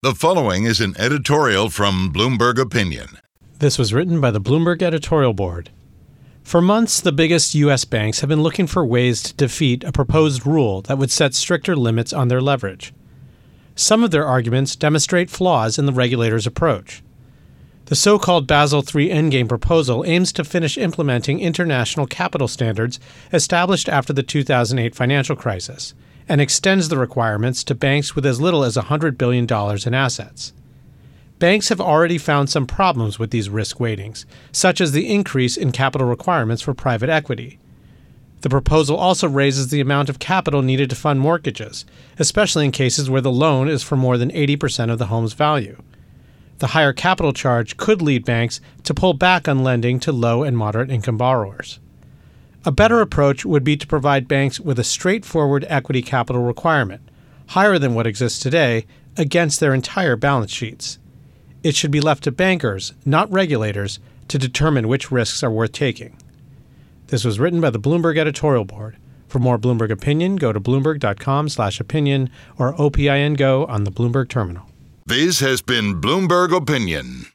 The following is an editorial from Bloomberg Opinion. This was written by the Bloomberg editorial board. For months, the biggest U.S. banks have been looking for ways to defeat a proposed rule that would set stricter limits on their leverage. Some of their arguments demonstrate flaws in the regulator's approach. The so called Basel III Endgame proposal aims to finish implementing international capital standards established after the 2008 financial crisis and extends the requirements to banks with as little as $100 billion in assets. Banks have already found some problems with these risk weightings, such as the increase in capital requirements for private equity. The proposal also raises the amount of capital needed to fund mortgages, especially in cases where the loan is for more than 80% of the home's value the higher capital charge could lead banks to pull back on lending to low and moderate income borrowers. A better approach would be to provide banks with a straightforward equity capital requirement, higher than what exists today, against their entire balance sheets. It should be left to bankers, not regulators, to determine which risks are worth taking. This was written by the Bloomberg editorial board. For more Bloomberg opinion, go to bloomberg.com/opinion or OPIN Go on the Bloomberg terminal. This has been Bloomberg Opinion.